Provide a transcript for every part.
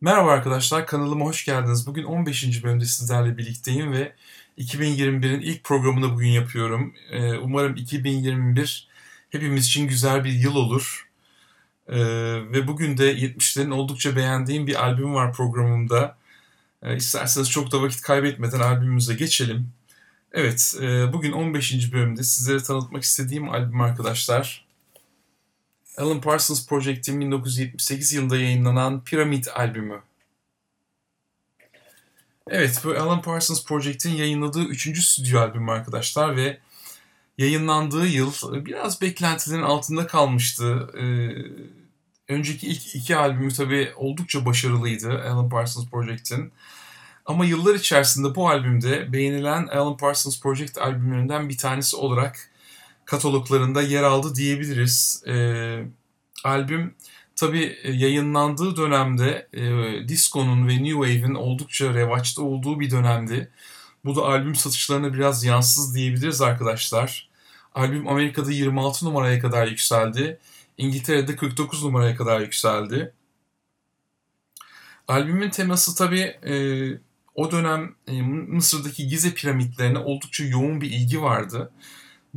Merhaba arkadaşlar, kanalıma hoş geldiniz. Bugün 15. bölümde sizlerle birlikteyim ve 2021'in ilk programını bugün yapıyorum. Ee, umarım 2021 hepimiz için güzel bir yıl olur. Ee, ve bugün de 70'lerin oldukça beğendiğim bir albüm var programımda. Ee, isterseniz çok da vakit kaybetmeden albümümüze geçelim. Evet, e, bugün 15. bölümde sizlere tanıtmak istediğim albüm arkadaşlar. Alan Parsons Project'in 1978 yılında yayınlanan Pyramid albümü. Evet, bu Alan Parsons Project'in yayınladığı üçüncü stüdyo albümü arkadaşlar ve yayınlandığı yıl biraz beklentilerin altında kalmıştı. Ee, önceki ilk iki albümü tabii oldukça başarılıydı Alan Parsons Project'in. Ama yıllar içerisinde bu albümde beğenilen Alan Parsons Project albümlerinden bir tanesi olarak kataloglarında yer aldı diyebiliriz. E, albüm tabi yayınlandığı dönemde e, disco'nun ve new wave'in oldukça revaçta olduğu bir dönemdi. Bu da albüm satışlarına biraz yansız diyebiliriz arkadaşlar. Albüm Amerika'da 26 numaraya kadar yükseldi. İngiltere'de 49 numaraya kadar yükseldi. Albümün teması tabi e, o dönem e, Mısır'daki Gize piramitlerine oldukça yoğun bir ilgi vardı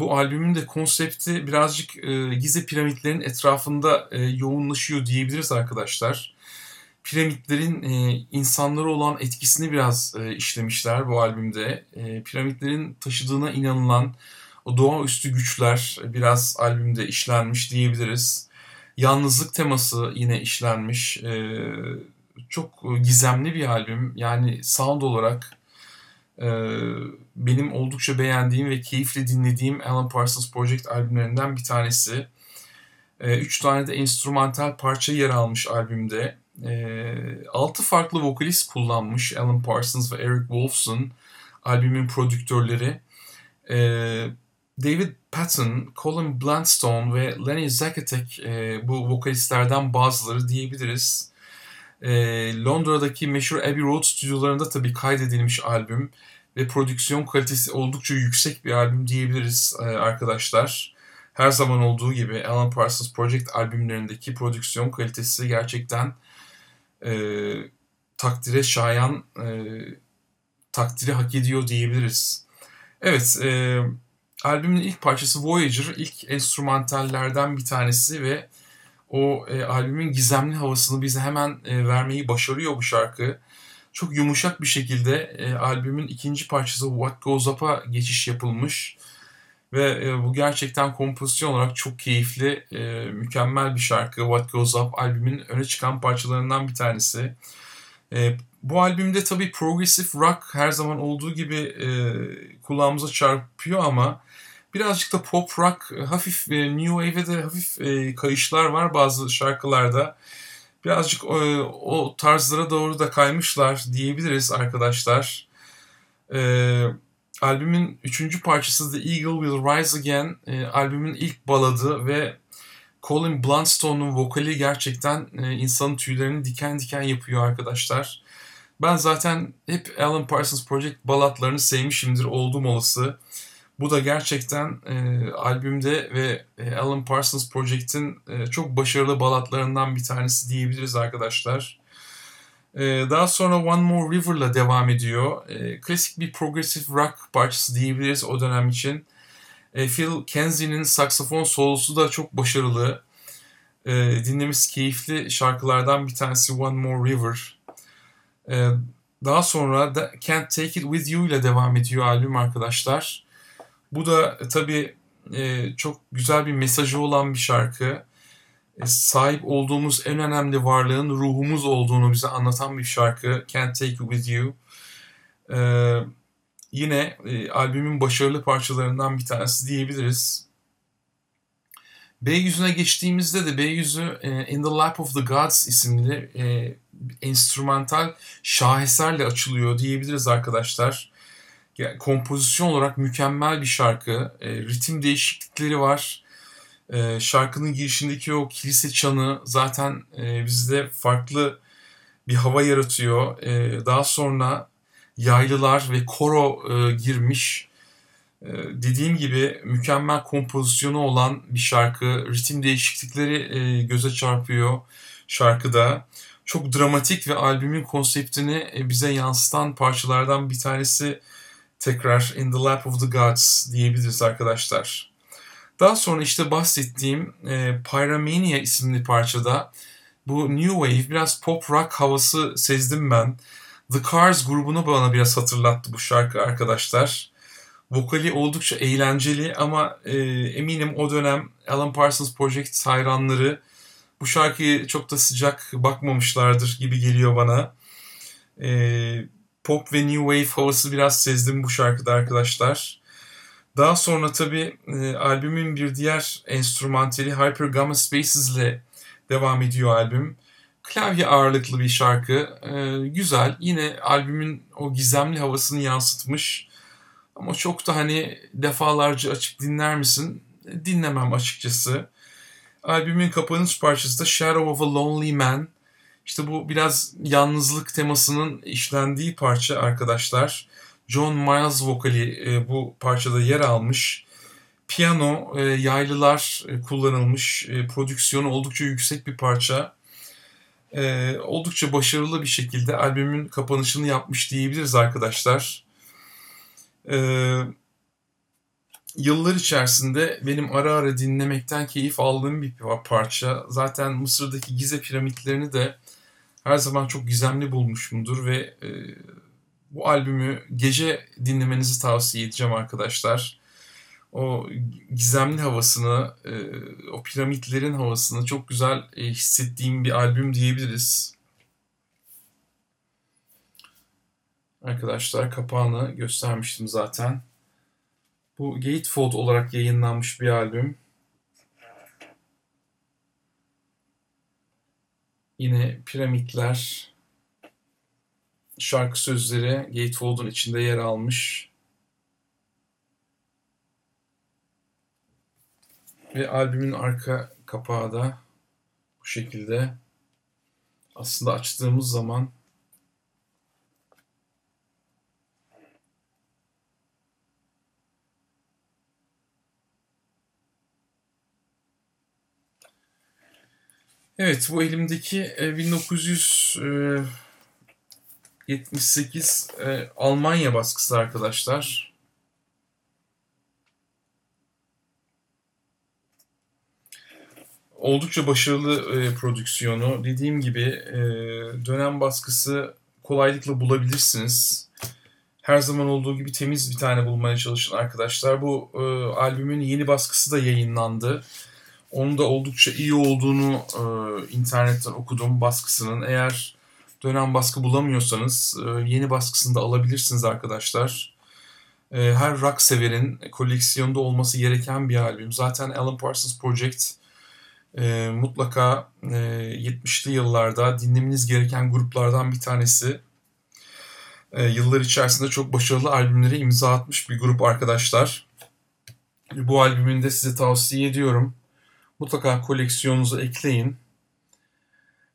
bu albümün de konsepti birazcık e, Gize piramitlerinin etrafında e, yoğunlaşıyor diyebiliriz arkadaşlar. Piramitlerin e, insanlara olan etkisini biraz e, işlemişler bu albümde. E, piramitlerin taşıdığına inanılan o doğaüstü güçler biraz albümde işlenmiş diyebiliriz. Yalnızlık teması yine işlenmiş. E, çok gizemli bir albüm. Yani sound olarak benim oldukça beğendiğim ve keyifle dinlediğim Alan Parsons Project albümlerinden bir tanesi. Ee, üç tane de enstrümantal parça yer almış albümde. Ee, altı farklı vokalist kullanmış Alan Parsons ve Eric Wolfson albümün prodüktörleri. David Patton, Colin Blunstone ve Lenny Zakatek e, bu vokalistlerden bazıları diyebiliriz. Londra'daki meşhur Abbey Road stüdyolarında tabii kaydedilmiş albüm ve prodüksiyon kalitesi oldukça yüksek bir albüm diyebiliriz e, arkadaşlar. Her zaman olduğu gibi Alan Parsons Project albümlerindeki prodüksiyon kalitesi gerçekten e, takdire şayan, e, takdiri hak ediyor diyebiliriz. Evet, e, albümün ilk parçası Voyager, ilk enstrümantallerden bir tanesi ve o e, albümün gizemli havasını bize hemen e, vermeyi başarıyor bu şarkı çok yumuşak bir şekilde e, albümün ikinci parçası What Goes Up'a geçiş yapılmış. Ve e, bu gerçekten kompozisyon olarak çok keyifli, e, mükemmel bir şarkı. What Goes Up albümün öne çıkan parçalarından bir tanesi. E, bu albümde tabii progressive rock her zaman olduğu gibi e, kulağımıza çarpıyor ama birazcık da pop rock, hafif e, new wave'e de hafif e, kayışlar var bazı şarkılarda birazcık o, o tarzlara doğru da kaymışlar diyebiliriz arkadaşlar. Ee, albümün üçüncü parçası The Eagle Will Rise Again e, albümün ilk baladı ve Colin Blunstone'un vokali gerçekten e, insanın tüylerini diken diken yapıyor arkadaşlar. Ben zaten hep Alan Parsons Project balatlarını sevmişimdir oldum olası. Bu da gerçekten e, albümde ve e, Alan Parsons Project'in e, çok başarılı balatlarından bir tanesi diyebiliriz arkadaşlar. E, daha sonra One More River'la devam ediyor. E, klasik bir progressive rock parçası diyebiliriz o dönem için. E, Phil Kenzie'nin saksafon solosu da çok başarılı. E, dinlemesi keyifli şarkılardan bir tanesi One More River. E, daha sonra da Can't Take It With You ile devam ediyor albüm arkadaşlar. Bu da e, tabii e, çok güzel bir mesajı olan bir şarkı. E, sahip olduğumuz en önemli varlığın ruhumuz olduğunu bize anlatan bir şarkı. Can't Take You With You. Yine albümün başarılı parçalarından bir tanesi diyebiliriz. B yüzüne geçtiğimizde de B yüzü In the Lap of the Gods isimli e, enstrümantal şaheserle açılıyor diyebiliriz arkadaşlar yani kompozisyon olarak mükemmel bir şarkı. E, ritim değişiklikleri var. E, şarkının girişindeki o kilise çanı zaten e, bizde farklı bir hava yaratıyor. E, daha sonra yaylılar ve koro e, girmiş. E, dediğim gibi mükemmel kompozisyonu olan bir şarkı. Ritim değişiklikleri e, göze çarpıyor şarkıda. çok dramatik ve albümün konseptini e, bize yansıtan parçalardan bir tanesi tekrar In the Lap of the Gods diyebiliriz arkadaşlar. Daha sonra işte bahsettiğim e, Pyromania isimli parçada bu New Wave biraz pop rock havası sezdim ben. The Cars grubunu bana biraz hatırlattı bu şarkı arkadaşlar. Vokali oldukça eğlenceli ama e, eminim o dönem Alan Parsons Project hayranları bu şarkıyı çok da sıcak bakmamışlardır gibi geliyor bana. E, pop ve new wave havası biraz sezdim bu şarkıda arkadaşlar. Daha sonra tabii e, albümün bir diğer enstrümantali Hyper Gamma Spaces ile devam ediyor albüm. Klavye ağırlıklı bir şarkı. E, güzel. Yine albümün o gizemli havasını yansıtmış. Ama çok da hani defalarca açıp dinler misin? Dinlemem açıkçası. Albümün kapanış parçası da Shadow of a Lonely Man. İşte bu biraz yalnızlık temasının işlendiği parça arkadaşlar. John Miles vokali e, bu parçada yer almış. Piyano, e, yaylılar e, kullanılmış. E, prodüksiyonu oldukça yüksek bir parça. E, oldukça başarılı bir şekilde albümün kapanışını yapmış diyebiliriz arkadaşlar. Evet yıllar içerisinde benim ara ara dinlemekten keyif aldığım bir parça. Zaten Mısır'daki Gize piramitlerini de her zaman çok gizemli bulmuşumdur ve e, bu albümü gece dinlemenizi tavsiye edeceğim arkadaşlar. O gizemli havasını, e, o piramitlerin havasını çok güzel e, hissettiğim bir albüm diyebiliriz. Arkadaşlar kapağını göstermiştim zaten. Bu Gatefold olarak yayınlanmış bir albüm. Yine piramitler, şarkı sözleri Gatefold'un içinde yer almış. Ve albümün arka kapağı da bu şekilde. Aslında açtığımız zaman Evet bu elimdeki 1978 e, e, Almanya baskısı arkadaşlar. Oldukça başarılı e, prodüksiyonu. Dediğim gibi dönem baskısı kolaylıkla bulabilirsiniz. Her zaman olduğu gibi temiz bir tane bulmaya çalışın arkadaşlar. Bu albümün yeni baskısı da yayınlandı. Onun da oldukça iyi olduğunu e, internetten okudum baskısının. Eğer dönem baskı bulamıyorsanız e, yeni baskısını da alabilirsiniz arkadaşlar. E, her rock severin koleksiyonda olması gereken bir albüm. Zaten Alan Parsons Project e, mutlaka e, 70'li yıllarda dinlemeniz gereken gruplardan bir tanesi. E, yıllar içerisinde çok başarılı albümlere imza atmış bir grup arkadaşlar. Bu albümünü de size tavsiye ediyorum mutlaka koleksiyonunuza ekleyin.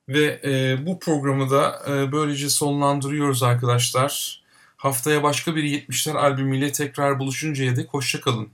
Ve e, bu programı da e, böylece sonlandırıyoruz arkadaşlar. Haftaya başka bir 70'ler albümüyle tekrar buluşuncaya dek hoşçakalın.